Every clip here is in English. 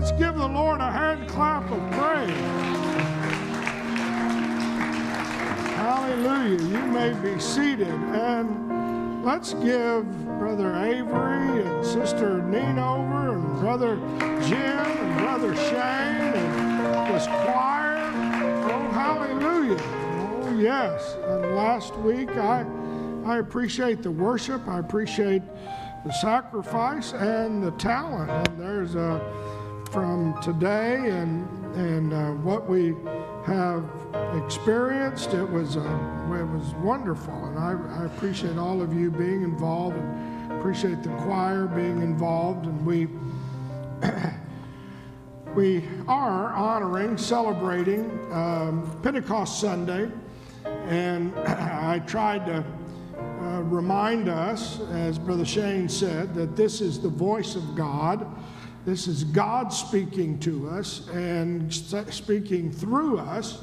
Let's give the Lord a hand clap of praise. Hallelujah. You may be seated. And let's give Brother Avery and Sister Neenover and Brother Jim and Brother Shane and this choir. Oh, hallelujah. Oh, yes. And last week, I, I appreciate the worship. I appreciate the sacrifice and the talent. And there's a from today and and uh, what we have experienced. It was uh, it was wonderful, and I, I, appreciate all of you being involved, and appreciate the choir being involved, and we. we are honoring, celebrating um, Pentecost Sunday, and I tried to uh, remind us, as Brother Shane said, that this is the voice of God. This is God speaking to us and speaking through us.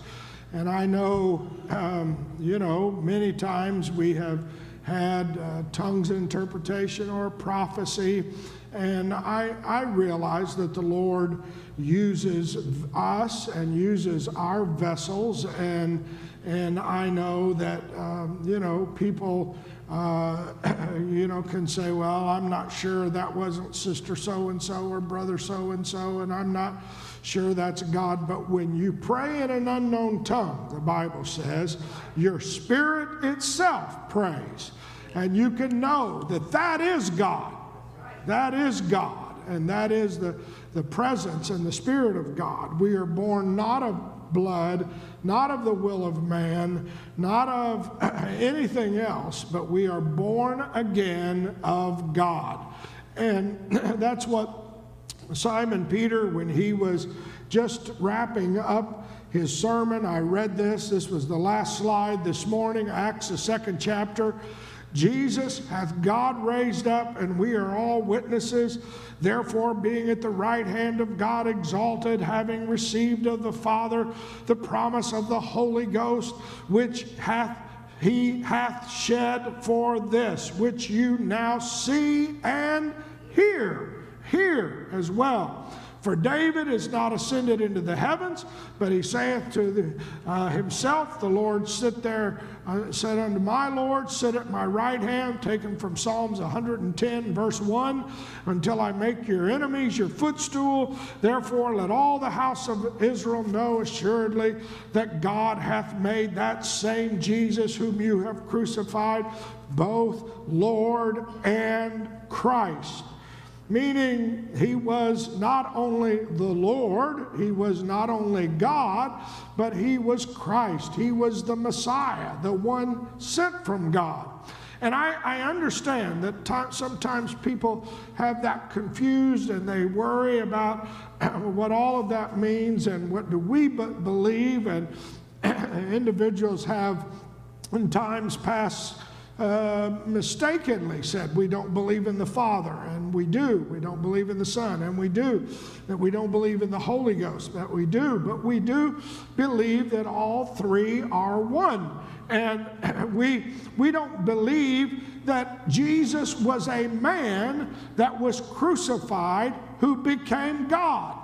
And I know, um, you know, many times we have had uh, tongues interpretation or prophecy. And I, I realize that the Lord uses us and uses our vessels. And, and I know that, um, you know, people uh, you know, can say, well, I'm not sure that wasn't sister so and so or brother so and so, and I'm not sure that's God. But when you pray in an unknown tongue, the Bible says, your spirit itself prays. And you can know that that is God. That is God. And that is the, the presence and the Spirit of God. We are born not of blood, not of the will of man, not of anything else, but we are born again of God. And that's what Simon Peter, when he was just wrapping up his sermon, I read this. This was the last slide this morning, Acts, the second chapter. Jesus hath God raised up, and we are all witnesses. Therefore, being at the right hand of God exalted, having received of the Father the promise of the Holy Ghost, which hath he hath shed for this, which you now see and hear, hear as well. For David is not ascended into the heavens, but he saith to the, uh, himself, The Lord sit there, uh, said unto my Lord, Sit at my right hand, taken from Psalms 110, verse 1, until I make your enemies your footstool. Therefore, let all the house of Israel know assuredly that God hath made that same Jesus whom you have crucified, both Lord and Christ meaning he was not only the Lord, he was not only God, but he was Christ. He was the Messiah, the one sent from God. And I, I understand that t- sometimes people have that confused and they worry about what all of that means and what do we believe. And individuals have, in times past, uh, mistakenly said we don't believe in the Father, and we do. We don't believe in the Son, and we do. That we don't believe in the Holy Ghost, that we do. But we do believe that all three are one. And we, we don't believe that Jesus was a man that was crucified who became God.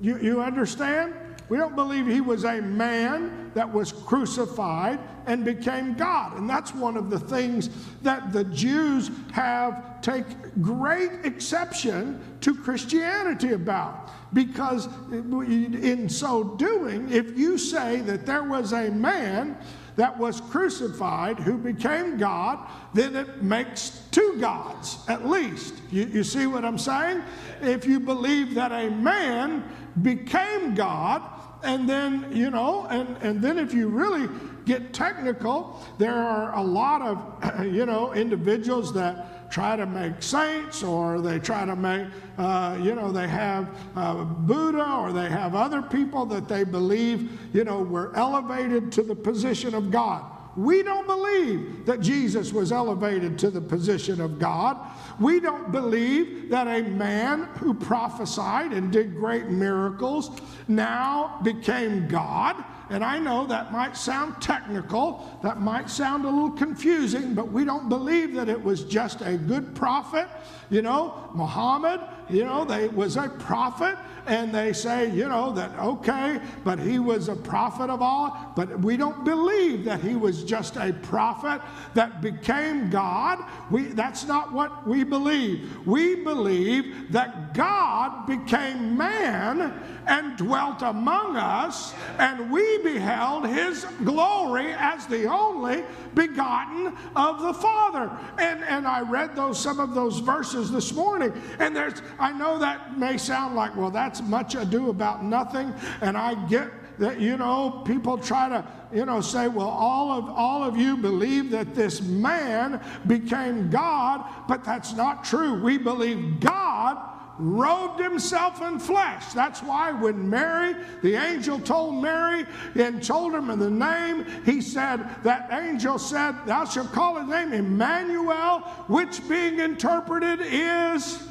You, you understand? We don't believe he was a man that was crucified and became God. And that's one of the things that the Jews have take great exception to Christianity about. Because in so doing, if you say that there was a man that was crucified who became God, then it makes two gods at least. You, you see what I'm saying? If you believe that a man became God, and then, you know, and, and then if you really get technical, there are a lot of, you know, individuals that try to make saints or they try to make, uh, you know, they have uh, Buddha or they have other people that they believe, you know, were elevated to the position of God. We don't believe that Jesus was elevated to the position of God. We don't believe that a man who prophesied and did great miracles now became God. and I know that might sound technical, that might sound a little confusing, but we don't believe that it was just a good prophet. You know, Muhammad, you know, they was a prophet, and they say, you know, that okay, but he was a prophet of all, But we don't believe that he was just a prophet that became God. We, that's not what we believe. We believe that God became man and dwelt among us, and we beheld his glory as the only begotten of the Father. And, and I read those some of those verses this morning, and there's I know that may sound like, well, that's much ado about nothing, and I get that you know people try to you know say well all of all of you believe that this man became god but that's not true we believe god robed himself in flesh. That's why when Mary, the angel told Mary and told him in the name, he said, that angel said, Thou shalt call his name Emmanuel, which being interpreted is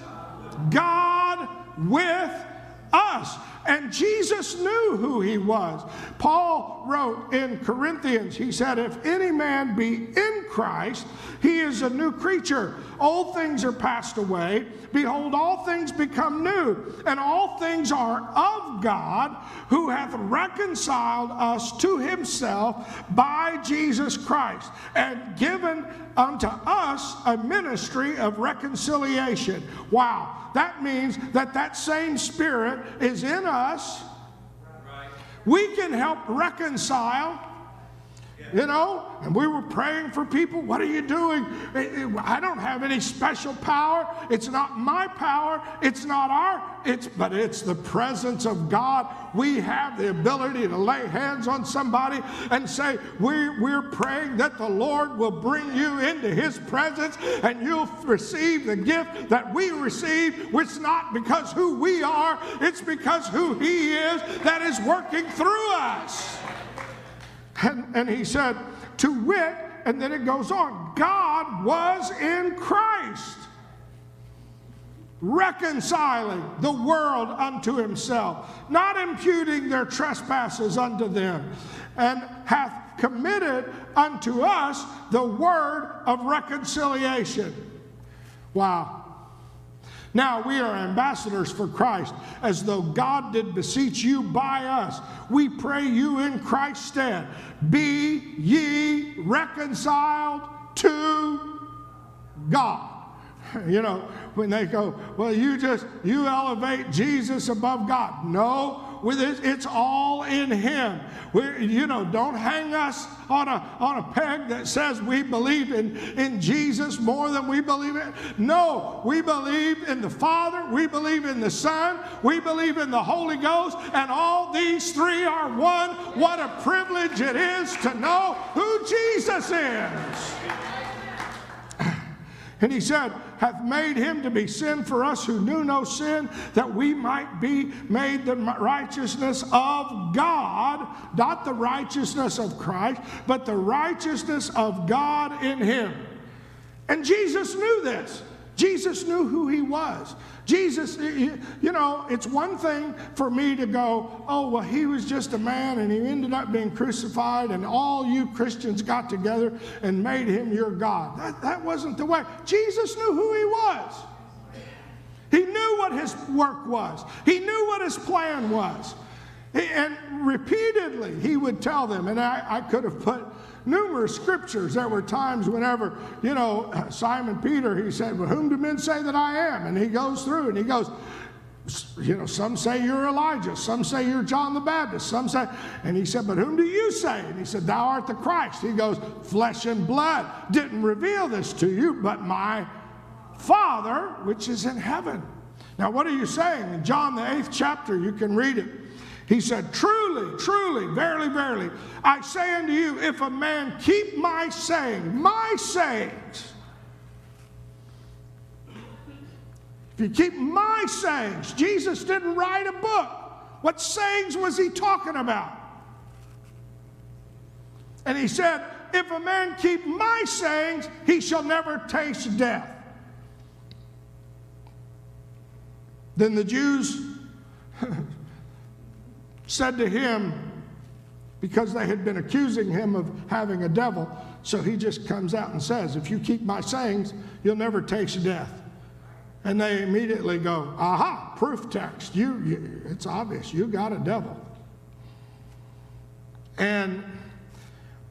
God with us. And Jesus knew who he was. Paul wrote in Corinthians, he said, If any man be in Christ, he is a new creature. Old things are passed away. Behold, all things become new. And all things are of God, who hath reconciled us to himself by Jesus Christ, and given unto us a ministry of reconciliation. Wow. That means that that same Spirit is in us. We can help reconcile you know, and we were praying for people. What are you doing? I don't have any special power. It's not my power. It's not our, it's but it's the presence of God. We have the ability to lay hands on somebody and say, we're, we're praying that the Lord will bring you into his presence and you'll receive the gift that we receive, which not because who we are, it's because who he is that is working through us. And, and he said, to wit, and then it goes on God was in Christ, reconciling the world unto himself, not imputing their trespasses unto them, and hath committed unto us the word of reconciliation. Wow. Now we are ambassadors for Christ, as though God did beseech you by us. We pray you in Christ's stead, be ye reconciled to God. You know, when they go, well, you just, you elevate Jesus above God. No, with it, it's all in Him. We, you know, don't hang us on a, on a peg that says we believe in, in Jesus more than we believe in. No, we believe in the Father, we believe in the Son, we believe in the Holy Ghost, and all these three are one. What a privilege it is to know who Jesus is. And he said, hath made him to be sin for us who knew no sin, that we might be made the righteousness of God, not the righteousness of Christ, but the righteousness of God in him. And Jesus knew this. Jesus knew who he was. Jesus, you know, it's one thing for me to go, oh, well, he was just a man and he ended up being crucified, and all you Christians got together and made him your God. That, that wasn't the way. Jesus knew who he was. He knew what his work was, he knew what his plan was. And repeatedly he would tell them, and I, I could have put numerous scriptures. There were times whenever, you know, Simon Peter, he said, Well, whom do men say that I am? And he goes through and he goes, you know, some say you're Elijah, some say you're John the Baptist, some say, and he said, But whom do you say? And he said, Thou art the Christ. He goes, Flesh and blood didn't reveal this to you, but my Father, which is in heaven. Now, what are you saying? In John the eighth chapter, you can read it. He said, Truly, truly, verily, verily, I say unto you, if a man keep my saying, my sayings, if you keep my sayings, Jesus didn't write a book. What sayings was he talking about? And he said, If a man keep my sayings, he shall never taste death. Then the Jews said to him, because they had been accusing him of having a devil. So he just comes out and says, If you keep my sayings, you'll never taste death. And they immediately go, Aha, proof text. You, you it's obvious, you got a devil. And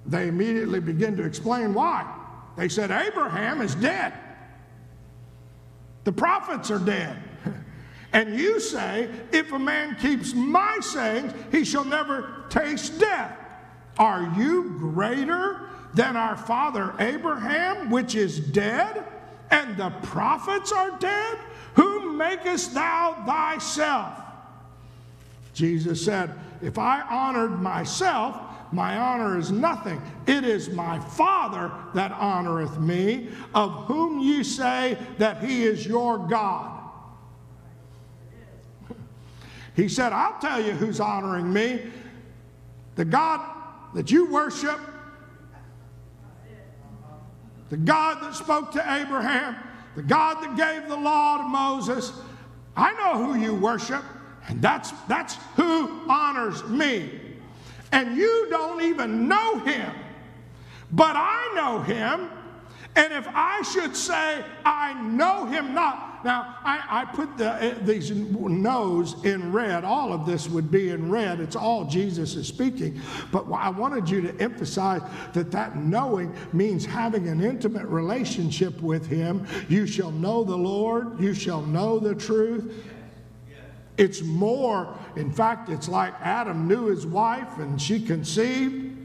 they immediately begin to explain why. They said, Abraham is dead. The prophets are dead. And you say, If a man keeps my sayings, he shall never taste death. Are you greater than our father Abraham, which is dead, and the prophets are dead? Whom makest thou thyself? Jesus said, If I honored myself, my honor is nothing. It is my Father that honoreth me, of whom you say that he is your God. He said, I'll tell you who's honoring me. The God that you worship, the God that spoke to Abraham, the God that gave the law to Moses. I know who you worship, and that's, that's who honors me. And you don't even know him, but I know him. And if I should say, I know him not, now, I, I put the, uh, these no's in red. All of this would be in red. It's all Jesus is speaking. But I wanted you to emphasize that that knowing means having an intimate relationship with Him. You shall know the Lord, you shall know the truth. It's more, in fact, it's like Adam knew his wife and she conceived.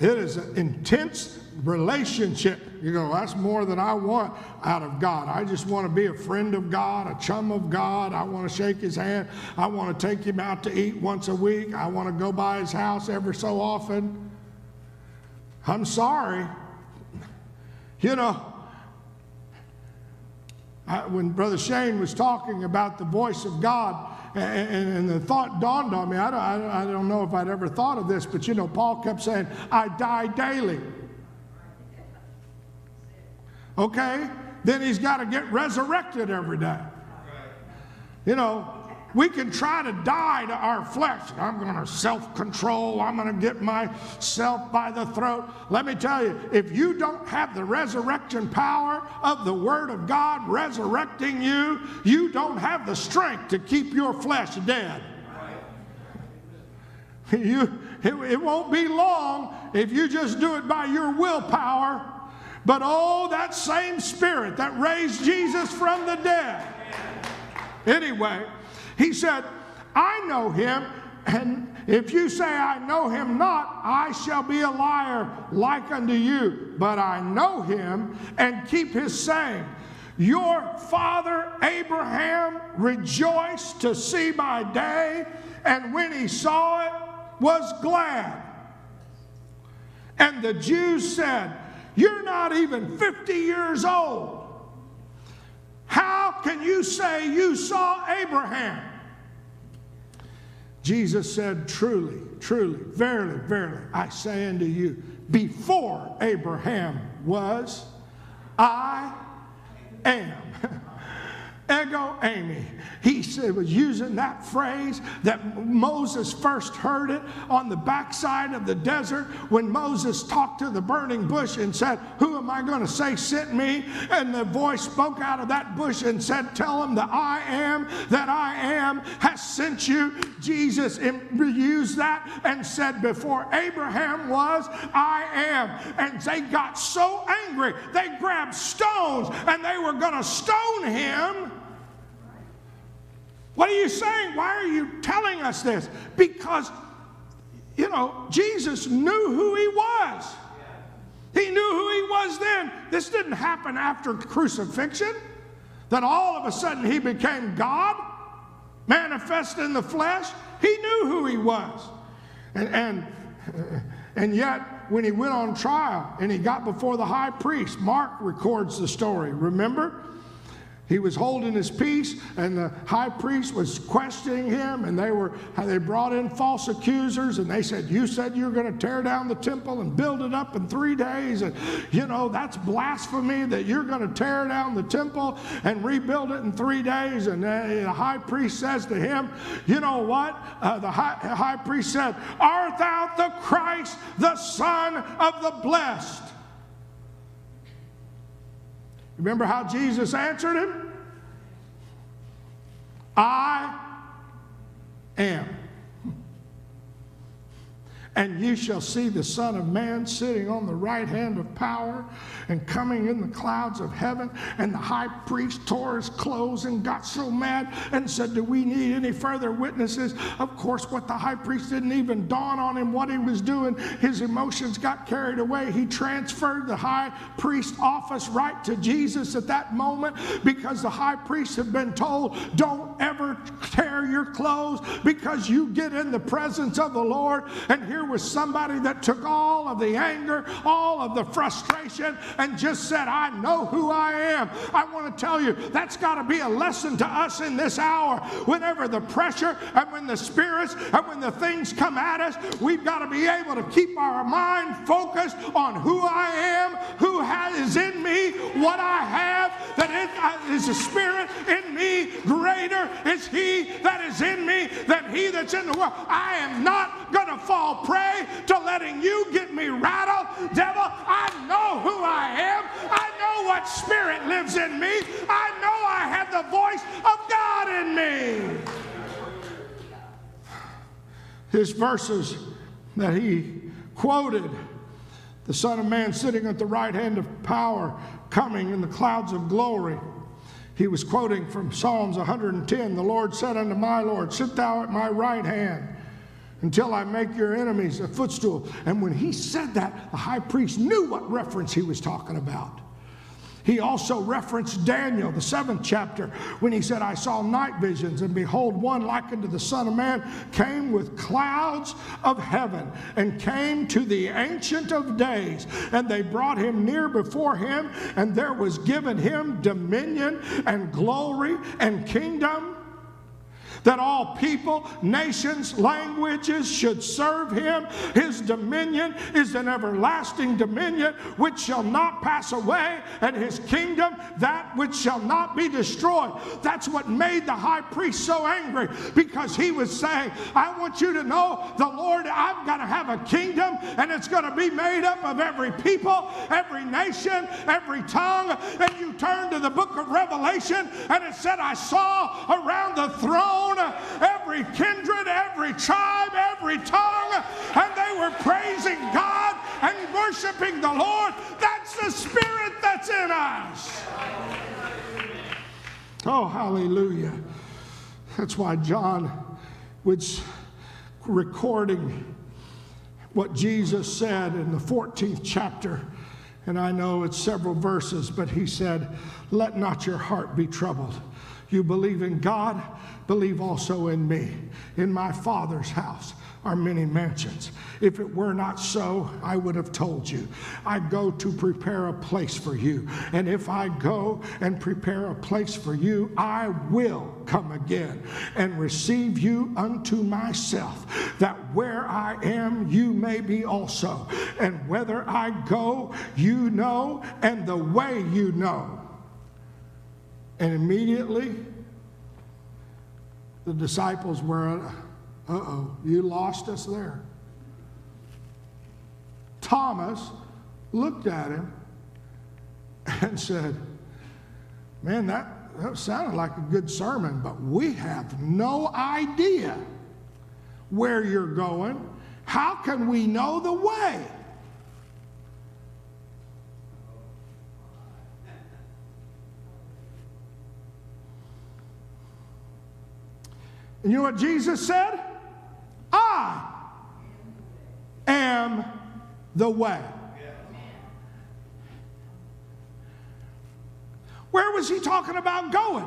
It is an intense relationship. You go, that's more than I want out of God. I just want to be a friend of God, a chum of God. I want to shake his hand. I want to take him out to eat once a week. I want to go by his house every so often. I'm sorry. You know, I, when Brother Shane was talking about the voice of God, and, and, the thought dawned on me. I don't, I don't know if I'd ever thought of this, but you know, Paul kept saying, I die daily. Okay? Then he's got to get resurrected every day. You know, we can try to die to our flesh. I'm going to self control. I'm going to get myself by the throat. Let me tell you, if you don't have the resurrection power of the Word of God resurrecting you, you don't have the strength to keep your flesh dead. You, it, it won't be long if you just do it by your willpower. But oh, that same spirit that raised Jesus from the dead. Anyway, he said, I know him, and if you say I know him not, I shall be a liar like unto you. But I know him and keep his saying. Your father Abraham rejoiced to see my day, and when he saw it, was glad. And the Jews said, You're not even 50 years old. How can you say you saw Abraham? Jesus said, Truly, truly, verily, verily, I say unto you, before Abraham was, I am. Ego eimi. He said, was using that phrase that Moses first heard it on the backside of the desert when Moses talked to the burning bush and said, Who am I going to say sent me? And the voice spoke out of that bush and said, Tell him that I am, that I am, has sent you. Jesus used that and said, Before Abraham was, I am. And they got so angry, they grabbed stones and they were going to stone him. What are you saying? Why are you telling us this? Because, you know, Jesus knew who he was. He knew who he was then. This didn't happen after crucifixion, that all of a sudden he became God, manifest in the flesh. He knew who he was. And, and, and yet, when he went on trial and he got before the high priest, Mark records the story, remember? He was holding his peace, and the high priest was questioning him, and they were they brought in false accusers, and they said, "You said you're going to tear down the temple and build it up in three days, and you know that's blasphemy that you're going to tear down the temple and rebuild it in three days." And the high priest says to him, "You know what?" Uh, the high, high priest said, "Art thou the Christ, the Son of the Blessed?" Remember how Jesus answered him? I am and you shall see the Son of Man sitting on the right hand of power and coming in the clouds of heaven. And the high priest tore his clothes and got so mad and said, Do we need any further witnesses? Of course, what the high priest didn't even dawn on him what he was doing. His emotions got carried away. He transferred the high priest office right to Jesus at that moment because the high priest had been told, Don't ever tear your clothes because you get in the presence of the Lord. And here was somebody that took all of the anger, all of the frustration, and just said, I know who I am. I want to tell you, that's got to be a lesson to us in this hour. Whenever the pressure and when the spirits and when the things come at us, we've got to be able to keep our mind focused on who I am, who is in me, what I have, that it uh, is a spirit in me. Greater is he that is in me than he that's in the world. I am not going to fall prey to letting you get me rattled. Devil, I know who I am. I know what spirit lives in me. I know I have the voice of God in me. His verses that he quoted the Son of Man sitting at the right hand of power, coming in the clouds of glory. He was quoting from Psalms 110 The Lord said unto my Lord, Sit thou at my right hand until I make your enemies a footstool. And when he said that, the high priest knew what reference he was talking about. He also referenced Daniel, the seventh chapter, when he said, I saw night visions, and behold, one like unto the Son of Man came with clouds of heaven and came to the Ancient of Days. And they brought him near before him, and there was given him dominion and glory and kingdom that all people, nations, languages should serve him. His dominion is an everlasting dominion which shall not pass away, and his kingdom that which shall not be destroyed. That's what made the high priest so angry because he was saying, I want you to know the Lord, I'm going to have a kingdom, and it's going to be made up of every people, every nation, every tongue. And you turn to the book of Revelation, and it said, I saw around the throne every kindred, every tribe, every tongue, and they were praising God and worshiping the Lord. That's the spirit that's in us. Oh, hallelujah. That's why John was recording what Jesus said in the 14th chapter. And I know it's several verses, but he said, Let not your heart be troubled. You believe in God, believe also in me. In my Father's house are many mansions. If it were not so, I would have told you. I go to prepare a place for you. And if I go and prepare a place for you, I will come again and receive you unto myself, that where I am, you may be also. And whether I go, you know, and the way you know. And immediately, the disciples were, uh oh, you lost us there. Thomas looked at him and said, Man, that, that sounded like a good sermon, but we have no idea where you're going. How can we know the way? And you know what Jesus said? I am the way. Where was he talking about going?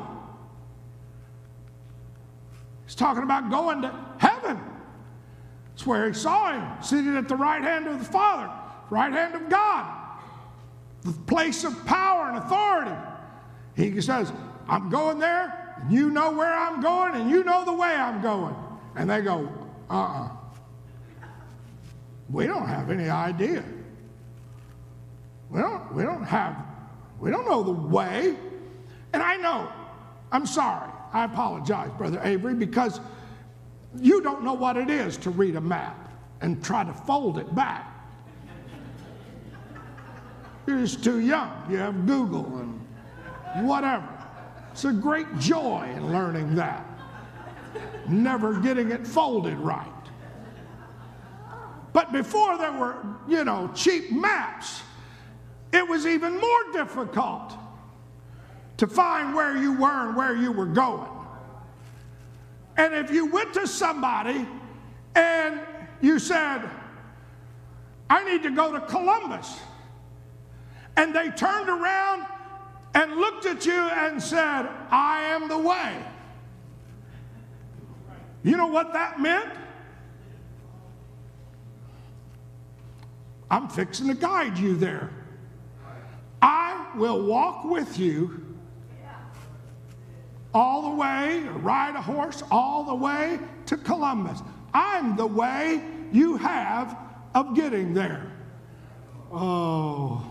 He's talking about going to heaven. It's where he saw him seated at the right hand of the Father, right hand of God, the place of power and authority. He says, I'm going there, and you know where I'm going, and you know the way I'm going. And they go, uh uh We don't have any idea. We don't, we don't have, we don't know the way. And I know, I'm sorry, I apologize, Brother Avery, because you don't know what it is to read a map and try to fold it back. You're just too young. You have Google and whatever. It's a great joy in learning that. Never getting it folded right. But before there were, you know, cheap maps, it was even more difficult to find where you were and where you were going. And if you went to somebody and you said, I need to go to Columbus, and they turned around and looked at you and said, I am the way. You know what that meant? I'm fixing to guide you there. I will walk with you all the way, ride a horse all the way to Columbus. I'm the way you have of getting there. Oh,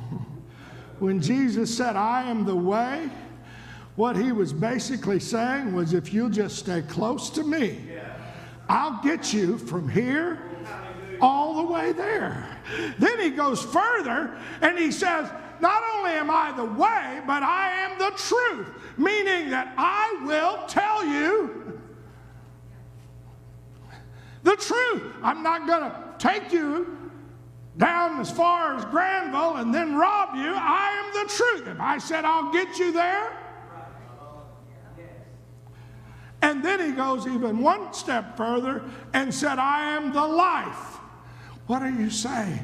when Jesus said, I am the way, what he was basically saying was, if you'll just stay close to me, I'll get you from here all the way there. Then he goes further and he says, Not only am I the way, but I am the truth, meaning that I will tell you the truth. I'm not going to take you down as far as Granville and then rob you. I am the truth. If I said I'll get you there, and then he goes even one step further and said, I am the life. What are you saying?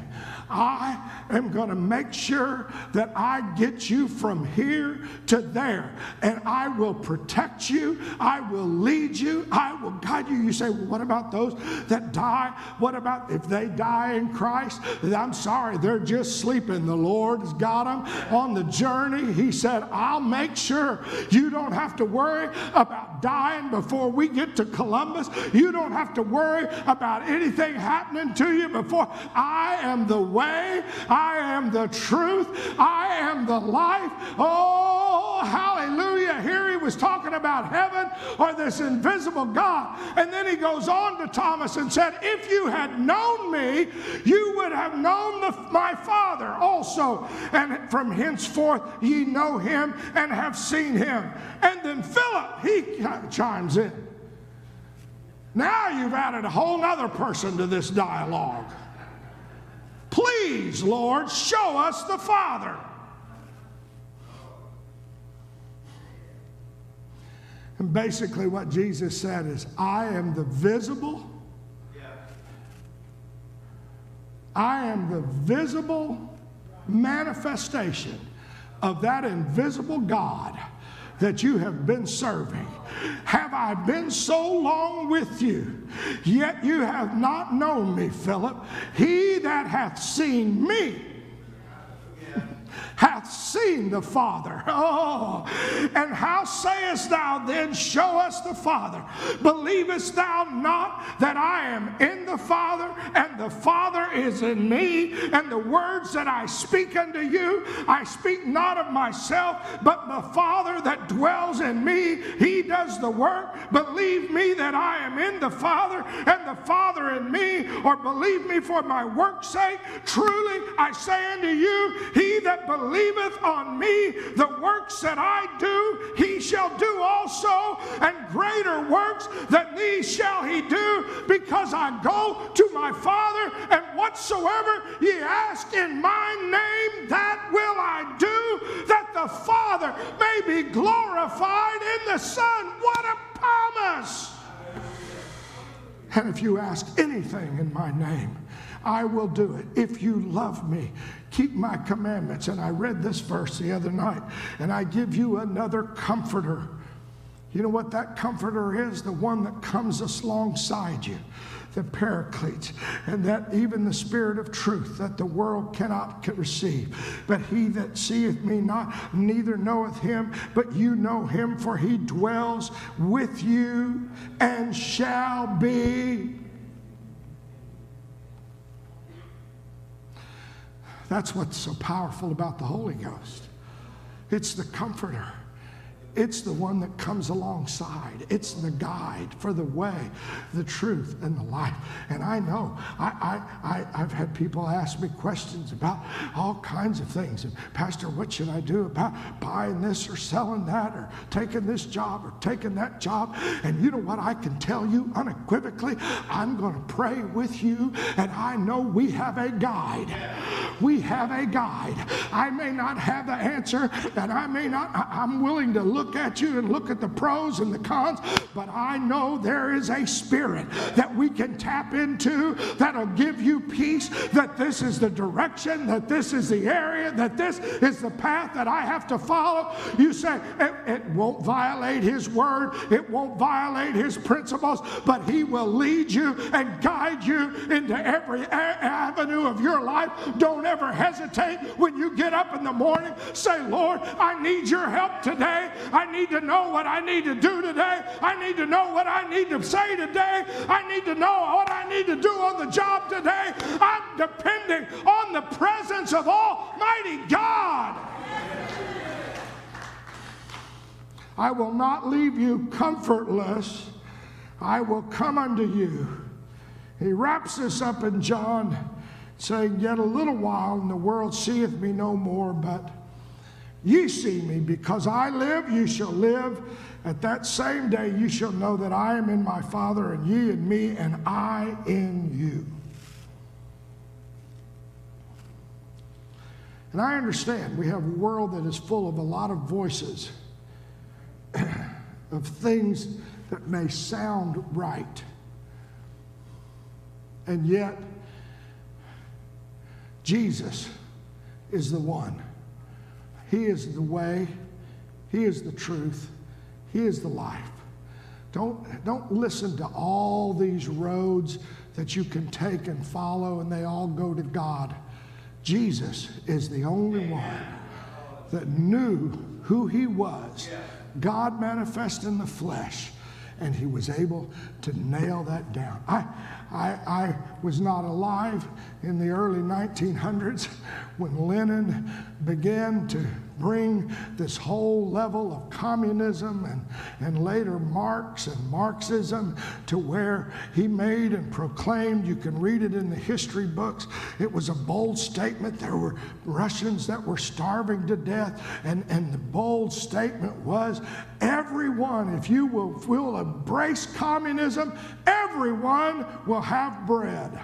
I am going to make sure that I get you from here to there. And I will protect you. I will lead you. I will guide you. You say, well, what about those that die? What about if they die in Christ? I'm sorry, they're just sleeping. The Lord's got them on the journey. He said, I'll make sure you don't have to worry about dying before we get to Columbus. You don't have to worry about anything happening to you before I am the way. I am the truth. I am the life. Oh, hallelujah. Here he was talking about heaven or this invisible God. And then he goes on to Thomas and said, If you had known me, you would have known the, my Father also. And from henceforth ye know him and have seen him. And then Philip, he chimes in. Now you've added a whole other person to this dialogue. Please, Lord, show us the Father. And basically, what Jesus said is, I am the visible. I am the visible manifestation of that invisible God that you have been serving. Have I been so long with you, yet you have not known me, Philip? He that hath seen me hath seen the Father. Oh, and how sayest thou then, Show us the Father? Believest thou not that I am in the Father, and the Father is in me? And the words that I speak unto you, I speak not of myself, but the Father that dwells in me, he does the work. Believe me that I am in the Father, and the Father in me, or believe me for my work's sake. Truly I say unto you, he that believeth on me, the works that I do, he shall do also, and greater works than these shall he do, because I go to my Father, and whatsoever ye ask in my name, that will I do, that the Father may be glorified in the Son. What a promise! And if you ask anything in my name, I will do it. If you love me, keep my commandments. And I read this verse the other night, and I give you another comforter. You know what that comforter is? The one that comes alongside you, the Paraclete, and that even the Spirit of truth that the world cannot receive. But he that seeth me not, neither knoweth him, but you know him, for he dwells with you and shall be. That's what's so powerful about the Holy Ghost. It's the comforter. It's the one that comes alongside. It's the guide for the way, the truth, and the life. And I know I, I, I, have had people ask me questions about all kinds of things. And Pastor, what should I do about buying this or selling that or taking this job or taking that job? And you know what I can tell you unequivocally? I'm going to pray with you, and I know we have a guide. We have a guide. I may not have the answer, and I may not, I'm willing to look look at you and look at the pros and the cons, but I know there is a spirit that we can tap into that'll give you peace that this is the direction, that this is the area, that this is the path that I have to follow. You say it, it won't violate His word, it won't violate His principles, but He will lead you and guide you into every a- avenue of your life. Don't ever hesitate when you get up in the morning. Say, Lord, I need your help today. I need to know what I need to do today. I need to know what I need to say today. I need to know what I need to do on the job today. I'm depending on the presence of Almighty God. I will not leave you comfortless. I will come unto you. He wraps this up in John, saying, Yet a little while, and the world seeth me no more, but Ye see me, because I live, ye shall live. At that same day, ye shall know that I am in my Father, and ye in me, and I in you. And I understand we have a world that is full of a lot of voices, of things that may sound right. And yet, Jesus is the one he is the way, He is the truth, He is the life. Don't, don't listen to all these roads that you can take and follow, and they all go to God. Jesus is the only one that knew who He was. God manifest in the flesh, and He was able to nail that down. I, I, I was not alive in the early 1900s when Lenin began to bring this whole level of communism and, and later Marx and Marxism to where he made and proclaimed, you can read it in the history books, it was a bold statement. There were Russians that were starving to death, and, and the bold statement was everyone, if you will, will embrace communism, everyone will have bread.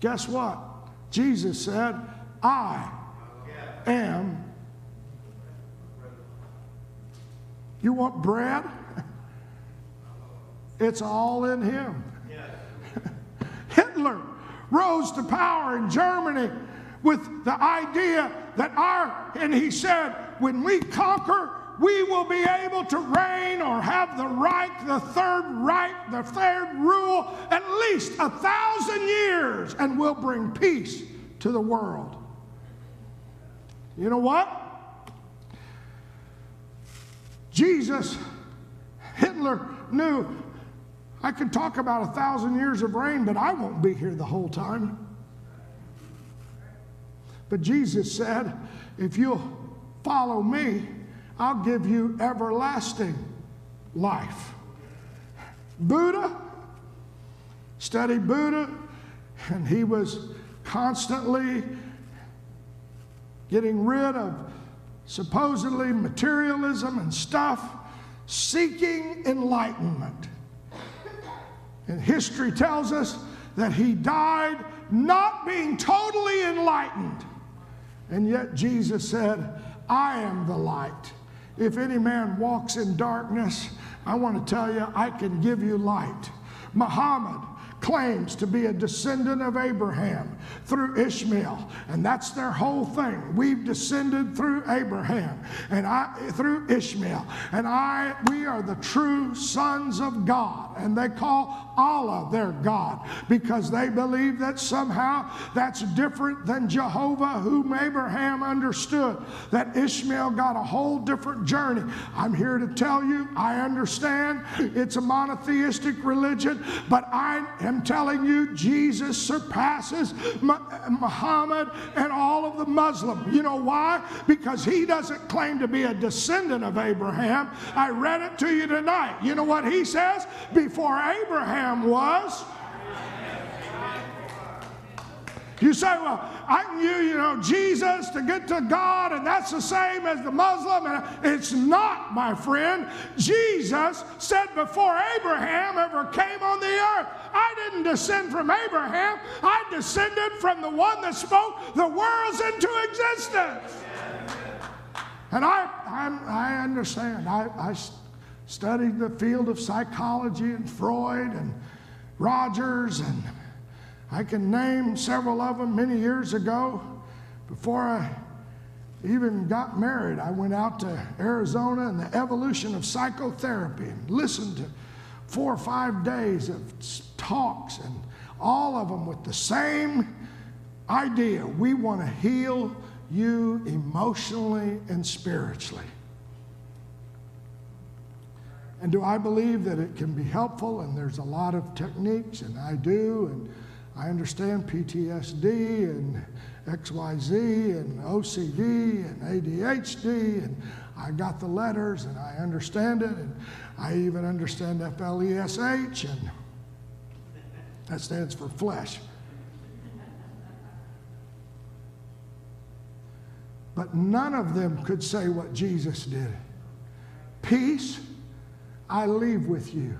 Guess what? Jesus said, I am. You want bread? It's all in him. Hitler rose to power in Germany with the idea that our, and he said, when we conquer, we will be able to reign or have the right, the third Reich, the third rule, at least a thousand years, and we'll bring peace to the world. You know what? Jesus, Hitler knew I can talk about a thousand years of reign, but I won't be here the whole time. But Jesus said, if you'll follow me, I'll give you everlasting life. Buddha studied Buddha, and he was constantly getting rid of supposedly materialism and stuff, seeking enlightenment. And history tells us that he died not being totally enlightened. And yet Jesus said, I am the light. If any man walks in darkness, I want to tell you, I can give you light. Muhammad claims to be a descendant of Abraham. Through Ishmael. And that's their whole thing. We've descended through Abraham and I through Ishmael. And I we are the true sons of God. And they call Allah their God because they believe that somehow that's different than Jehovah, whom Abraham understood. That Ishmael got a whole different journey. I'm here to tell you, I understand it's a monotheistic religion, but I am telling you, Jesus surpasses Uh, Muhammad and all of the Muslim. You know why? Because he doesn't claim to be a descendant of Abraham. I read it to you tonight. You know what he says? Before Abraham was, You say, well, I can use, you know, Jesus to get to God, and that's the same as the Muslim. And it's not, my friend. Jesus said before Abraham ever came on the earth, I didn't descend from Abraham. I descended from the one that spoke the worlds into existence. And I, I'm, i understand. I, I studied the field of psychology and Freud and Rogers and I can name several of them many years ago. Before I even got married, I went out to Arizona and the evolution of psychotherapy and listened to four or five days of talks, and all of them with the same idea. We want to heal you emotionally and spiritually. And do I believe that it can be helpful? And there's a lot of techniques, and I do. And I understand PTSD and XYZ and OCD and ADHD, and I got the letters and I understand it, and I even understand FLESH, and that stands for flesh. But none of them could say what Jesus did. Peace I leave with you,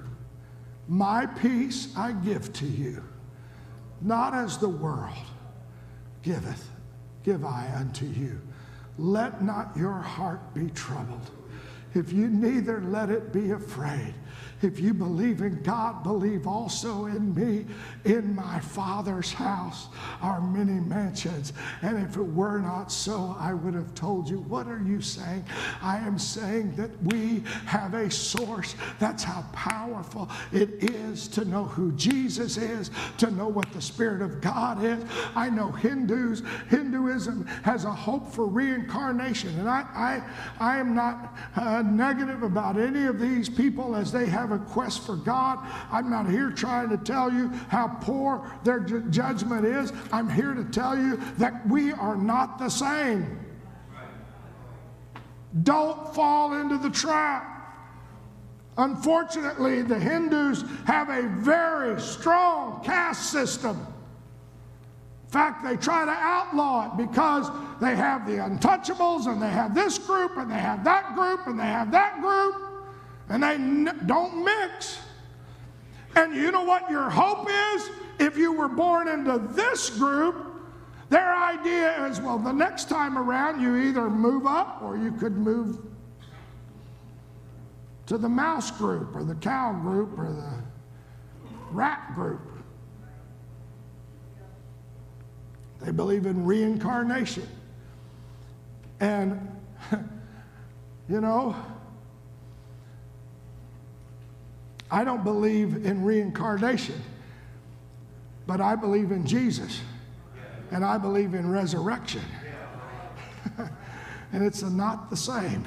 my peace I give to you not as the world giveth, give I unto you. Let not your heart be troubled. If you neither let it be afraid. If you believe in God, believe also in me. In my Father's house are many mansions. And if it were not so, I would have told you. What are you saying? I am saying that we have a source. That's how powerful it is to know who Jesus is, to know what the Spirit of God is. I know Hindus, Hinduism has a hope for reincarnation. And I, I, I am not uh, negative about any of these people as they have a quest for God. I'm not here trying to tell you how poor their ju- judgment is. I'm here to tell you that we are not the same. Don't fall into the trap. Unfortunately, the Hindus have a very strong caste system. In fact, they try to outlaw it because they have the untouchables and they have this group and they have that group and they have that group and they n- don't mix. And you know what your hope is? If you were born into this group, their idea is well, the next time around, you either move up or you could move to the mouse group or the cow group or the rat group. They believe in reincarnation. And, you know, I don't believe in reincarnation, but I believe in Jesus. And I believe in resurrection. And it's not the same.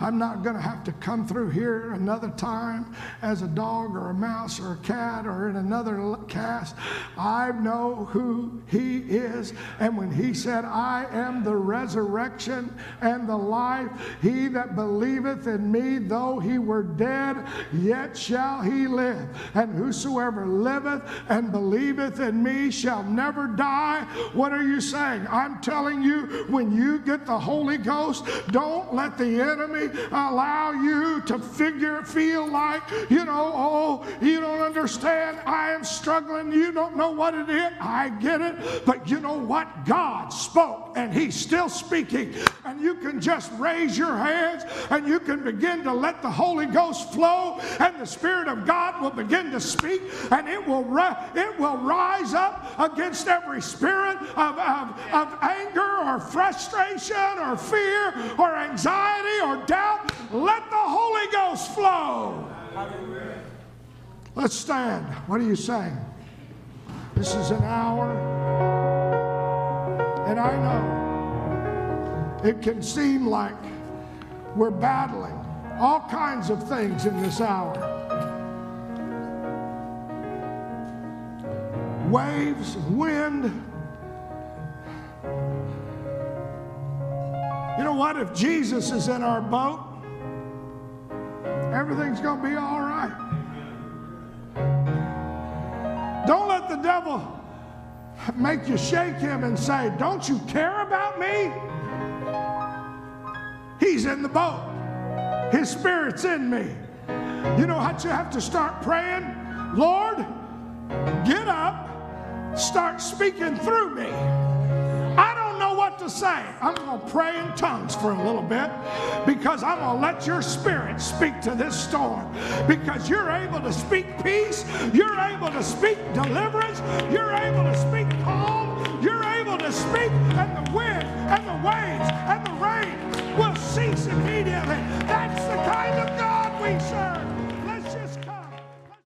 I'm not going to have to come through here another time as a dog or a mouse or a cat or in another caste. I know who He is. And when He said, I am the resurrection and the life, he that believeth in me, though he were dead, yet shall he live. And whosoever liveth and believeth in me shall never die. What are you saying? I'm telling you, when you get the Holy Ghost. Don't let the enemy allow you to figure, feel like, you know, oh, you don't understand. I am struggling. You don't know what it is. I get it. But you know what? God spoke and He's still speaking. And you can just raise your hands and you can begin to let the Holy Ghost flow and the Spirit of God will begin to speak and it will, it will rise up against every spirit of, of, of anger or frustration or fear or anxiety or doubt. Let the Holy Ghost flow. Let's stand. What are you saying? This is an hour, and I know it can seem like we're battling all kinds of things in this hour. Waves, wind. What? If Jesus is in our boat, everything's going to be all right. Don't let the devil make you shake him and say, Don't you care about me? He's in the boat, his spirit's in me. You know how you have to start praying? Lord, get up, start speaking through me to say, I'm going to pray in tongues for a little bit because I'm going to let your spirit speak to this storm. Because you're able to speak peace, you're able to speak deliverance, you're able to speak calm, you're able to speak, and the wind and the waves and the rain will cease immediately. That's the kind of God we serve.